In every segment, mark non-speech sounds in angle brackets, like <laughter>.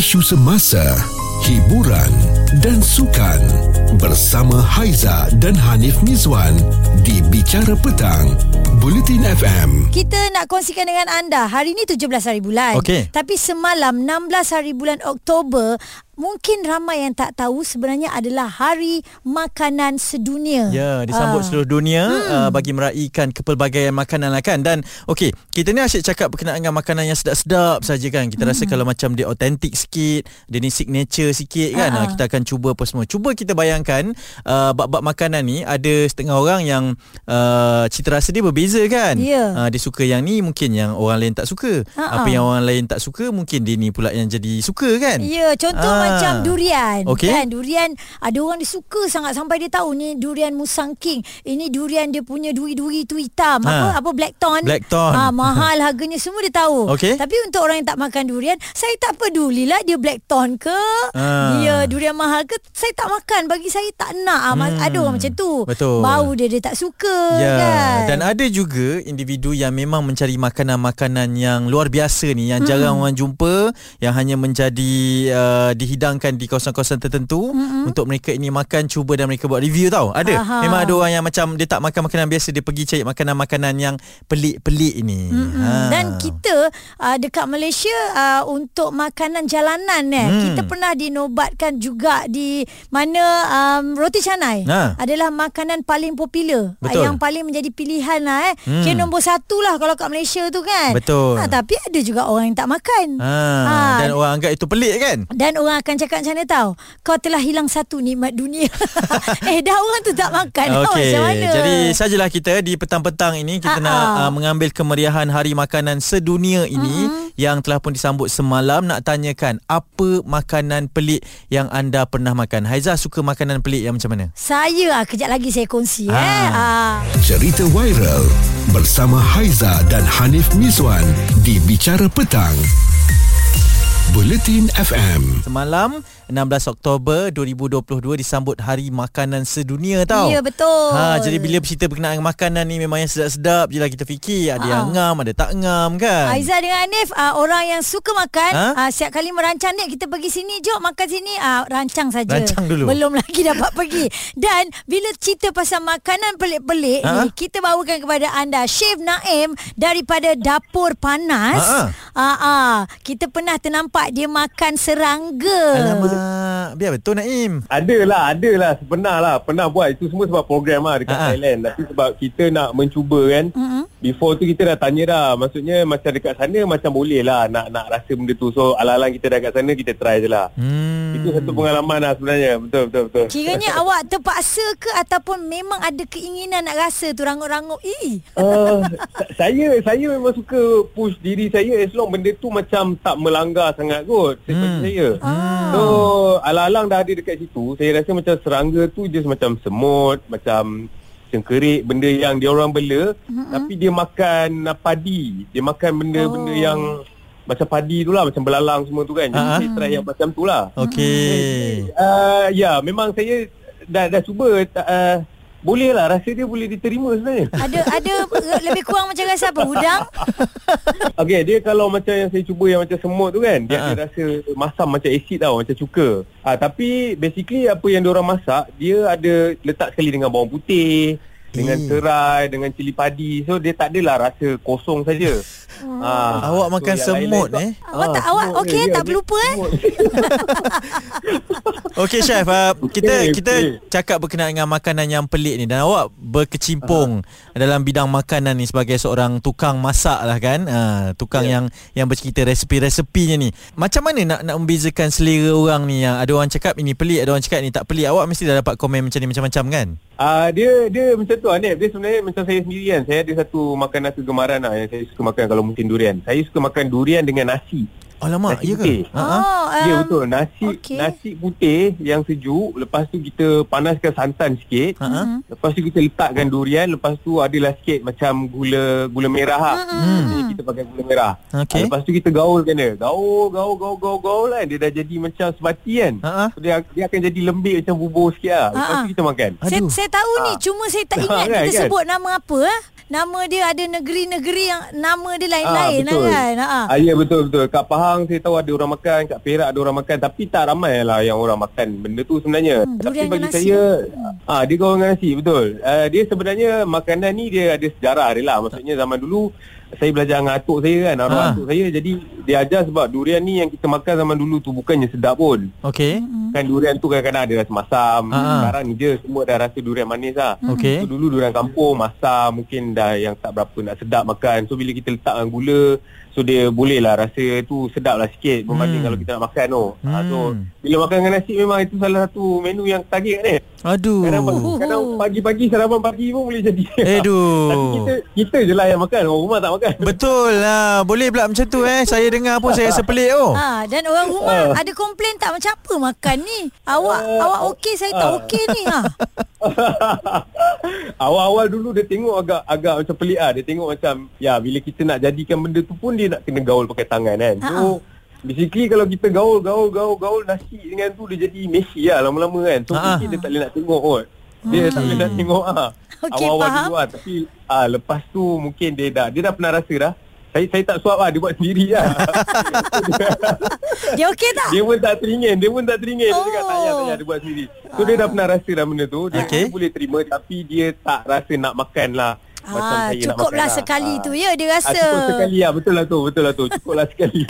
isu semasa, hiburan dan sukan bersama Haiza dan Hanif Mizwan di Bicara Petang, Bulletin FM. Kita nak kongsikan dengan anda Hari ini 17 hari bulan Okey. Tapi semalam 16 hari bulan Oktober Mungkin ramai yang tak tahu Sebenarnya adalah Hari Makanan Sedunia Ya, disambut Ah. seluruh dunia hmm. uh, bagi meraihkan kepelbagaian makanan lah kan. Dan okey, kita ni asyik cakap berkenaan dengan makanan yang sedap-sedap saja kan. Kita hmm. rasa kalau macam dia autentik sikit, dia ni signature sikit kan. Ah, ah. Uh, kita akan cuba apa semua. Cuba kita bayangkan uh, bab-bab makanan ni ada setengah orang yang uh, cita rasa dia berbeza kan. Ya. Uh, dia suka yang ni mungkin yang orang lain tak suka. Ah, Apa yang orang lain tak suka mungkin dia ni pula yang jadi suka kan. Ya, contoh Ah. Macam durian. Okey. Kan, durian ada orang dia suka sangat sampai dia tahu ni durian Musang King. Ini durian dia punya duri-duri tu hitam. Ha. Apa apa blackthorn. Blackthorn. Ah, mahal <laughs> harganya semua dia tahu. Okey. Tapi untuk orang yang tak makan durian, saya tak pedulilah dia blackthorn ke, Ah. dia durian mahal ke, saya tak makan. Bagi saya tak nak. Ah, Hmm. Ada orang macam tu. Betul. Bau dia dia tak suka Ya, kan. dan ada juga individu yang memang mencari makanan-makanan yang luar biasa ni yang jarang orang jumpa yang hanya menjadi uh, dihidangkan di kawasan-kawasan tertentu untuk mereka ini makan cuba dan mereka buat review tau. Ada. Aha. Memang ada orang yang macam dia tak makan makanan biasa dia pergi cari makanan-makanan yang pelik-pelik ini. Mm-mm. Ha. Dan kita uh, dekat Malaysia uh, untuk makanan jalanan eh Hmm. kita pernah dinobatkan juga di mana um, roti canai Ha. adalah makanan paling popular Betul. yang paling menjadi pilihan lah eh. Hmm. Kira nombor satu lah kalau kat Malaysia tu kan. Betul. Ha, tapi ada juga orang yang tak makan. Ha. Ha. dan orang anggap itu pelik kan? Dan orang akan cakap macam mana tahu Kau telah hilang satu nikmat dunia <laughs> Eh dah orang tu tak makan Okey. Macam mana Jadi sajalah kita di petang-petang ini kita Ah, nak ah. uh, mengambil kemeriahan Hari Makanan Sedunia ini mm-hmm. yang telah pun disambut semalam nak tanyakan apa makanan pelik yang anda pernah makan. Haiza suka makanan pelik yang macam mana? Saya ah, Kejap lagi saya kongsi Ah. eh. Ah. Cerita viral bersama Haiza dan Hanif Mizwan di Bicara Petang, Bulletin FM. Semalam 16 Oktober 2022 disambut Hari Makanan Sedunia tau. Ya betul Ha, jadi bila bercerita berkenaan dengan makanan ni memang yang sedap-sedap je lah kita fikir. Ada Ah. yang ngam, ada tak ngam kan? Aiza dengan Hanif uh, Orang yang suka makan Ha? uh, Setiap kali merancang ni Kita pergi sini Jom makan sini uh, Rancang saja Rancang dulu. Belum lagi dapat pergi Dan Bila cerita pasal makanan pelik-pelik Ha? ni Kita bawakan kepada anda Chef Naim Daripada Dapur Panas Ha, uh, uh, Kita pernah ternampak Dia makan serangga Alamak, biar betul Naim. Ada lah, ada lah. Pernah lah. Pernah buat. Itu semua sebab program lah dekat Ha-ha. Thailand. Tapi sebab kita nak mencuba kan. Mm-mm. Before tu kita dah tanya dah. Maksudnya macam dekat sana macam boleh lah nak nak rasa benda tu. So alang-alang kita dah kat sana kita try je lah. Hmm. Itu satu pengalaman lah sebenarnya. Betul, betul, betul. Kiranya <laughs> awak terpaksa ke Ataupun memang ada keinginan nak rasa tu Rangup-rangup Ih Uh, sa- saya saya memang suka push diri saya as long benda tu macam tak melanggar sangat kot saya Hmm. saya. Ah. So alang-alang dah ada dekat situ, saya rasa macam serangga tu just macam semut, macam cengkerik, benda yang dia orang bela Mm-mm. tapi dia makan padi. Dia makan benda-benda Oh. yang macam padi tu lah, macam belalang semua tu kan. Jadi Ah. saya try yang macam tu lah. Okey. Uh, ya, memang saya dah dah cuba uh, boleh lah rasa dia boleh diterima sebenarnya. Ada ada <laughs> lebih kurang macam rasa apa Udang <laughs> Okey, dia kalau macam yang saya cuba yang macam semut tu kan, dia ada rasa masam macam asid tau, macam cuka. Ah tapi basically apa yang dia orang masak, dia ada letak sekali dengan bawang putih, dengan Eh. serai, dengan cili padi. So dia tak adalah rasa kosong saja. Ah, Awak makan yang semut, lain-lain eh? Awak tak- awak semut okey, dia, tak berlupa, eh? <laughs> Okey chef, uh, kita Okey, kita okey. cakap berkenaan dengan makanan yang pelik ni dan awak berkecimpung dalam bidang makanan ni sebagai seorang tukang masak lah kan. Uh, tukang Ya. yang yang bercerita resepi-resepinya ni. Macam mana nak nak membezakan selera orang ni yang ada orang cakap ini pelik, ada orang cakap ini tak pelik. Awak mesti dah dapat komen macam ni macam-macam kan? Ah dia dia macam tu Anip. Dia sebenarnya macam saya sendiri kan. Saya ada satu makanan kegemaran lah yang saya suka makan kalau musim durian. Saya suka makan durian dengan nasi. Alamak, Nasi ya ke? putih. Ha ah. Ya um, betul nasi okay. nasi putih yang sejuk lepas tu kita panaskan santan sikit Ha ah. Lepas tu kita letakkan durian lepas tu adalah sikit macam gula gula merah lah Hmm. Jadi kita pakai gula merah Okey. Ah, lepas tu kita gaulkan dia gaul gaul gaul gaul gaul kan dia dah jadi macam sebati kan Ha ah. so, dia, dia akan jadi lembik macam bubur sikit lah lepas Ha, tu ha. kita makan Saya, Aduh. saya tahu ni Ah. Cuma saya tak <laughs> ingat Kan, Kita kan? sebut nama apa eh? Nama dia ada negeri-negeri yang nama dia lain-lain betul. kan. Ha. Ah, ya betul betul. Kat Pahang saya tahu ada orang makan, kat Perak ada orang makan tapi tak ramai lah yang orang makan benda tu sebenarnya. Hmm, tapi bagi nasi. saya ah dia goreng nasi betul. Uh, dia sebenarnya makanan ni dia ada sejarah dia lah. Maksudnya zaman dulu saya belajar dengan atuk saya kan, arwah Ah. atuk saya jadi dia ajar sebab durian ni yang kita makan zaman dulu tu bukannya sedap pun. Okey. Kan durian tu kadang-kadang ada rasa masam. Ah. Sekarang ni je semua dah rasa durian manis lah. Okey. So, dulu durian kampung masam mungkin dah yang tak berapa nak sedap makan. So bila kita letakkan gula so dia boleh lah rasa tu sedap lah sikit berbanding Hmm. kalau kita nak makan tu. Ha, so Hmm. bila makan dengan nasi memang itu salah satu menu yang target ni. Aduh. Kadang, kadang pagi-pagi sarapan pagi pun boleh jadi. Aduh. <laughs> Tapi kita kita je lah yang makan. Orang rumah tak makan. Betul lah Boleh pula macam tu eh Saya dengar pun saya rasa pelik oh. Ha, dan orang rumah ada komplain tak macam apa makan ni? Awak awak okey saya tak okey ni ha. <laughs> Awal-awal dulu dia tengok agak agak macam pelik lah. Dia tengok macam ya bila kita nak jadikan benda tu pun dia nak kena gaul pakai tangan kan. So basically kalau kita gaul gaul gaul gaul nasi dengan tu dia jadi messy lah lama-lama kan. So Ha-ha. mungkin dia tak boleh nak tengok kot. Dia tak boleh nak tengok ah. <laughs> Okey, Awal-awal faham. dulu lah tapi ah lepas tu mungkin dia dah dia dah pernah rasa dah. Saya saya tak suap lah Dia buat sendiri lah <laughs> Dia okey tak? Dia pun tak teringin Dia pun tak teringin Dia cakap tak payah, tak Oh. payah Dia buat sendiri So dia dah pernah rasa dah benda tu Dia, Okey. dia boleh terima Tapi dia tak rasa nak makan lah Ah, cukuplah lah. sekali Ah. tu ya dia Ah, rasa. cukup sekali lah Betul lah tu Betul lah tu Cukuplah sekali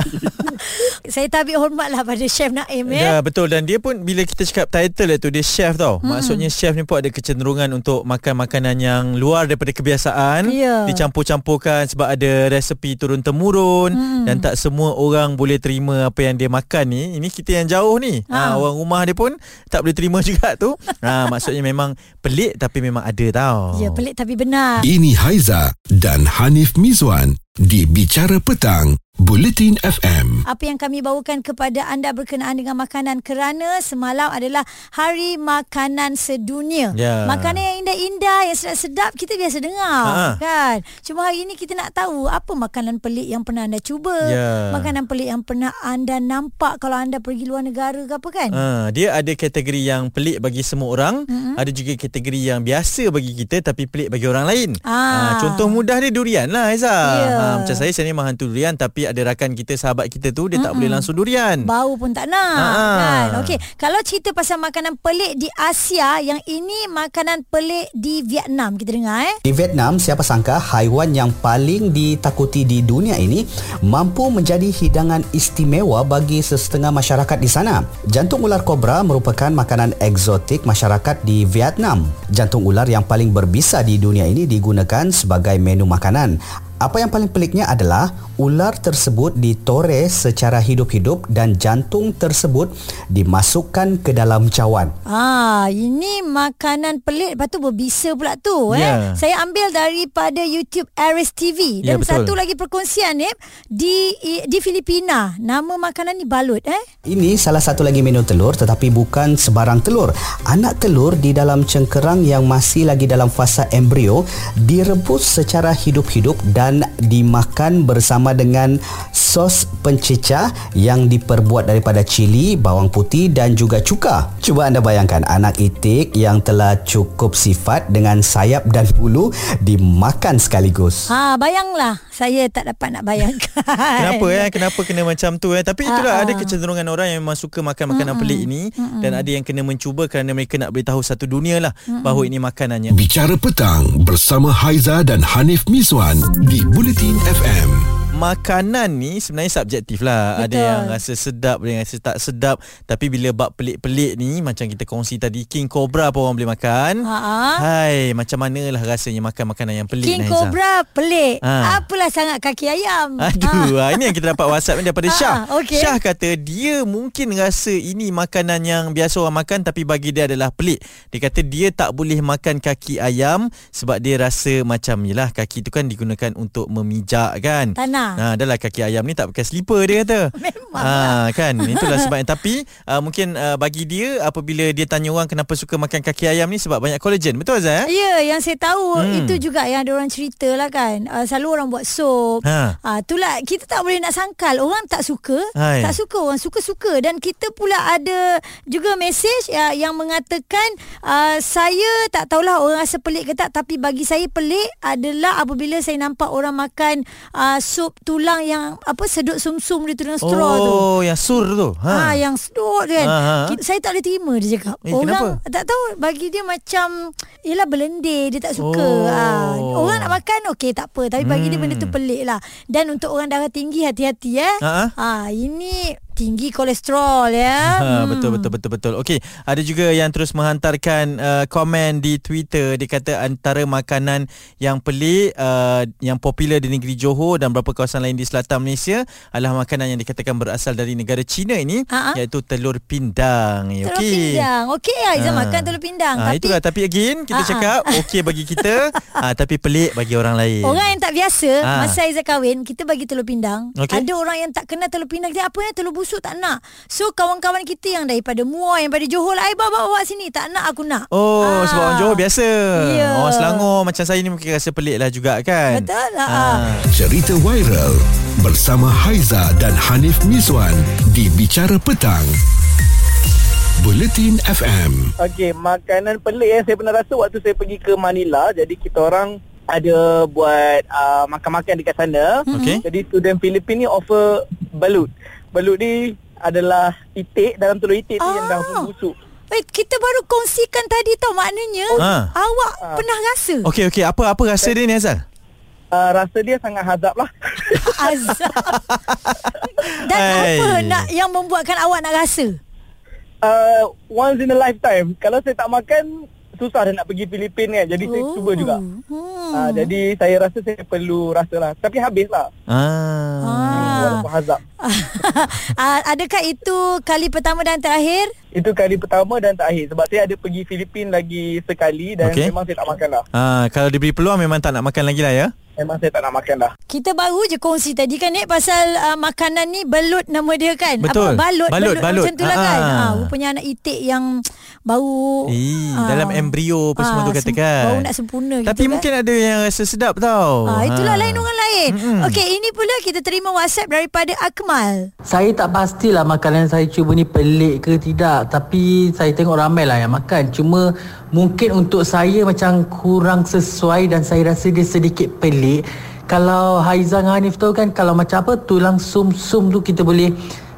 <laughs> Saya tabik hormatlah pada Chef Naim Ya ya. betul dan dia pun bila kita cakap title itu dia chef tau. Hmm. Maksudnya chef ni pun ada kecenderungan untuk makan makanan yang luar daripada kebiasaan. Ya. Dicampur-campurkan sebab ada resepi turun temurun hmm. dan tak semua orang boleh terima apa yang dia makan ni. Ini kita yang jauh ni. Ha. Ha. orang rumah dia pun tak boleh terima <laughs> juga tu. ha maksudnya memang pelik tapi memang ada tau. Ya pelik tapi benar. Ini Haiza dan Hanif Mizwan di Bicara Petang, Bulletin FM. Apa yang kami bawakan kepada anda berkenaan dengan makanan kerana semalam adalah Hari Makanan Sedunia. Ya. Makanan yang indah-indah, yang sedap-sedap kita biasa dengar, Ha. kan? Cuma hari ini kita nak tahu apa makanan pelik yang pernah anda cuba, Ya. makanan pelik yang pernah anda nampak kalau anda pergi luar negara ke apa kan? Ha, dia ada kategori yang pelik bagi semua orang, mm-hmm. ada juga kategori yang biasa bagi kita tapi pelik bagi orang lain. Ah. Ha, contoh mudah dia durian lah Aiza. Ya. Ha, macam saya saya ni memang hantu durian tapi ada rakan kita sahabat kita tu dia mm-hmm. tak boleh langsung durian. Bau pun tak nak Ha. kan. Okey, kalau cerita pasal makanan pelik di Asia, yang ini makanan pelik di Vietnam. Kita dengar eh. Di Vietnam, siapa sangka haiwan yang paling ditakuti di dunia ini mampu menjadi hidangan istimewa bagi sesetengah masyarakat di sana. Jantung ular kobra merupakan makanan eksotik masyarakat di Vietnam. Jantung ular yang paling berbisa di dunia ini digunakan sebagai menu makanan. Apa yang paling peliknya adalah ular tersebut ditores secara hidup-hidup dan jantung tersebut dimasukkan ke dalam cawan. Ah, ini makanan pelik lepas tu berbisa pula tu eh. Saya ambil daripada YouTube Aris TV Ya, dan betul. satu lagi perkongsian ni di di Filipina. Nama makanan ni balut eh. Ini salah satu lagi menu telur tetapi bukan sebarang telur. Anak telur di dalam cengkerang yang masih lagi dalam fasa embrio direbus secara hidup-hidup dan dimakan bersama dengan sos pencecah yang diperbuat daripada cili, bawang putih dan juga cuka. Cuba anda bayangkan anak itik yang telah cukup sifat dengan sayap dan bulu dimakan sekaligus. Ha, bayanglah. Saya tak dapat nak bayangkan. Kenapa eh kenapa kena macam tu eh tapi itulah Ah, ah. ada kecenderungan orang yang memang suka makan makanan pelik ini dan ada yang kena mencuba kerana mereka nak beritahu satu dunia lah bahawa ini makanannya. Bicara Petang bersama Haiza dan Hanif Mizwan di Bulletin FM. Makanan ni sebenarnya subjektif lah Betul. Ada yang rasa sedap Ada yang rasa tak sedap Tapi bila bab pelik-pelik ni Macam kita kongsi tadi King Cobra pun orang boleh makan Ha-ha. Hai Macam manalah rasanya makan makanan yang pelik King Naiza? Cobra pelik. Ha. Apalah sangat kaki ayam. Aduh, ha. ini yang kita dapat WhatsApp ni daripada Ah, Syah. okey. Syah kata dia mungkin rasa ini makanan yang biasa orang makan tapi bagi dia adalah pelik. Dia kata dia tak boleh makan kaki ayam sebab dia rasa macam yalah kaki tu kan digunakan untuk memijak kan. Tak nak. Ha, adalah kaki ayam ni tak pakai slipper dia kata. <laughs> Memang ha, kan. <laughs> Itulah sebabnya tapi uh, mungkin uh, bagi dia apabila dia tanya orang kenapa suka makan kaki ayam ni sebab banyak collagen. Betul Azal? Eh? Ya, yang saya tahu Hmm. itu juga yang ada orang cerita lah kan. Uh, selalu orang buat sup. Ha. Ah, itulah kita tak boleh nak sangkal orang tak suka, Hai. tak suka orang suka-suka dan kita pula ada juga mesej ya, yang mengatakan uh, saya tak tahulah orang rasa pelik ke tak tapi bagi saya pelik adalah apabila saya nampak orang makan uh, sup tulang yang apa sedut sumsum dia tu dengan straw tu. Oh, yang sur tu. Ha. ha yang sedut kan. Ha, ha. Kita, saya tak boleh terima dia cakap. Eh, orang kenapa? tak tahu bagi dia macam yalah belendir dia tak suka. Oh. Ha. Orang nak makan okey tak apa tapi bagi dia Hmm. benda tu pelik lah. Dan untuk orang darah tinggi hati-hati eh. Ha, Ha ini tinggi kolesterol ya. <laughs> Ha, betul betul betul betul. Okey, ada juga yang terus menghantarkan uh, komen di Twitter dia kata antara makanan yang pelik uh, yang popular di negeri Johor dan beberapa kawasan lain di selatan Malaysia adalah makanan yang dikatakan berasal dari negara China ini Ha, ha. iaitu telur pindang. Telur Okey. pindang. Okey Aizah Ha. makan telur pindang Ha, tapi itulah tapi again kita Ha, ha. cakap okey bagi kita <laughs> ha, tapi pelik bagi orang lain. Orang yang tak biasa Ah. Masa Aizah kahwin Kita bagi telur pindang Okey. Ada orang yang tak kenal telur pindang Dia apa ya telur busuk tak nak So kawan-kawan kita yang daripada Muar Yang daripada Johor lah "Ai, bawa bawa sini Tak nak aku nak Oh, Ah. sebab orang Johor biasa. Ya. Orang Selangor macam saya ni mungkin rasa pelik lah juga kan. Betul lah. Ah. Cerita viral bersama Haiza dan Hanif Miswan di Bicara Petang. Buletin FM. Okey, makanan pelik yang saya pernah rasa waktu saya pergi ke Manila. Jadi kita orang ada buat uh, makan-makan dekat sana. Okey. Jadi student Filipin ni offer balut. Balut ni adalah itik dalam telur itik tu yang dah Ah. busuk. Eh, kita baru kongsikan tadi tau maknanya Ah. awak Ah. pernah rasa Okey okey apa apa rasa dia ni Azal? Uh, rasa dia sangat hazab lah. <laughs> azab. Dan Hai. apa nak yang membuatkan awak nak rasa? uh, once in a lifetime. Kalau saya tak makan, susah dah nak pergi Filipin kan. Jadi saya cuba juga. Hmm. Uh, jadi saya rasa saya perlu rasa lah. Tapi habis lah. Ah. Ah. Walaupun hazab. <laughs> Ah, Adakah itu kali pertama dan terakhir? Itu kali pertama dan terakhir sebab saya ada pergi Filipin lagi sekali dan okay. memang saya tak makan lah. Ah, kalau diberi peluang memang tak nak makan lagi lah ya. Memang saya tak nak makan dah. Kita baru je kongsi tadi kan Nek pasal uh, makanan ni belut nama dia kan. Betul. Apa balut Balut, balut. macam tu lah Ah. kan. Ha, rupanya anak itik yang bau Eh, ah, dalam embrio apa semua tu katakan. Bau nak sempurna Tapi gitu mungkin ada yang rasa sedap tau. Ah, itulah Ah. lain orang lain. Mm-mm. Okey, ini pula kita terima WhatsApp daripada Akmal. Saya tak pastilah makanan saya cuba ni pelik ke tidak Tapi saya tengok ramai lah yang makan Cuma mungkin untuk saya macam kurang sesuai Dan saya rasa dia sedikit pelik Kalau Haizan dengan Hanif tahu kan Kalau macam apa tulang sum-sum tu kita boleh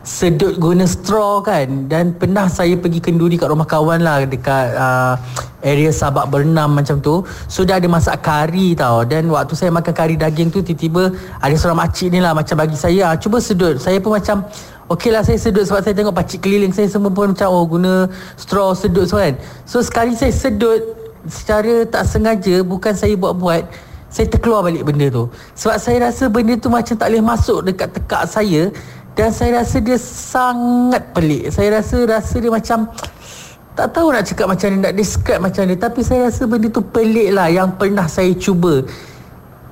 sedut guna straw kan. Dan pernah saya pergi kenduri kat rumah kawan lah Dekat uh, area Sabak Bernam macam tu. So dia ada masak kari tau. Dan waktu saya makan kari daging tu Tiba-tiba ada seorang makcik ni lah Macam bagi saya ah, Cuba sedut. Saya pun macam Okey lah saya sedut. Sebab saya tengok pakcik keliling saya Semua pun macam Oh guna straw sedut so kan. So sekali saya sedut Secara tak sengaja Bukan saya buat-buat Saya terkeluar balik benda tu. Sebab saya rasa benda tu macam tak boleh masuk Dekat tekak saya Dan saya rasa dia sangat pelik. Saya rasa rasa dia macam tak tahu nak cakap macam ni Nak describe macam ni. Tapi saya rasa benda tu pelik lah Yang pernah saya cuba.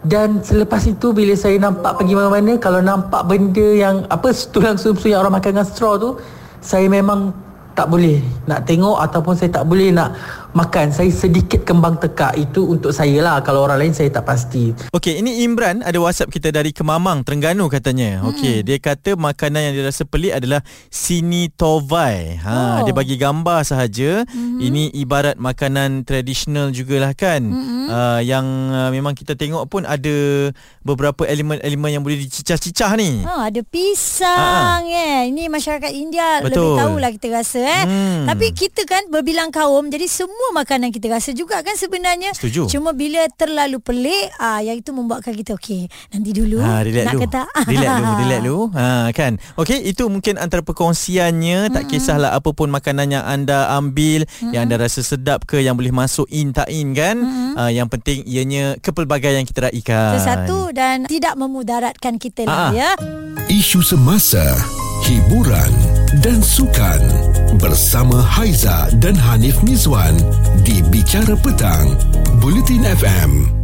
Dan selepas itu Bila saya nampak pergi mana-mana Kalau nampak benda yang Apa <laughs> tulang sumsum yang orang makan dengan straw tu Saya memang tak boleh nak tengok Ataupun saya tak boleh nak makan Saya sedikit kembang tekak Itu untuk saya lah Kalau orang lain saya tak pasti Okey, ini Imran ada WhatsApp kita dari Kemamang, Terengganu katanya. Okey, dia kata makanan yang dia rasa pelik adalah sini tovai. Ha, Oh. dia bagi gambar sahaja. Ini ibarat makanan tradisional jugalah kan. Uh, yang uh, memang kita tengok pun ada beberapa elemen-elemen yang boleh dicicah-cicah ni. Ha, ada pisang eh. Ini masyarakat India Betul. lebih tahulah kita rasa eh. Hmm. Tapi kita kan berbilang kaum jadi semua makanan kita rasa juga kan sebenarnya. Setuju. Cuma bila terlalu pelik ah yang itu membuatkan kita okey. Nanti dulu Ha, relax nak dulu. ke tak? <laughs> Relax dulu, relax dulu. Ha, <laughs> kan. Okey, itu mungkin antara perkongsiannya. Tak kisahlah apa pun makanan yang anda ambil, yang anda rasa sedap ke, yang boleh masuk in tak in kan. Ha, yang penting ianya kepelbagaian kita raikan. Itu satu dan tidak memudaratkan kita lah Ah. ya. Isu semasa, hiburan dan sukan bersama Haiza dan Hanif Miswan di Bicara Petang, Buletin FM.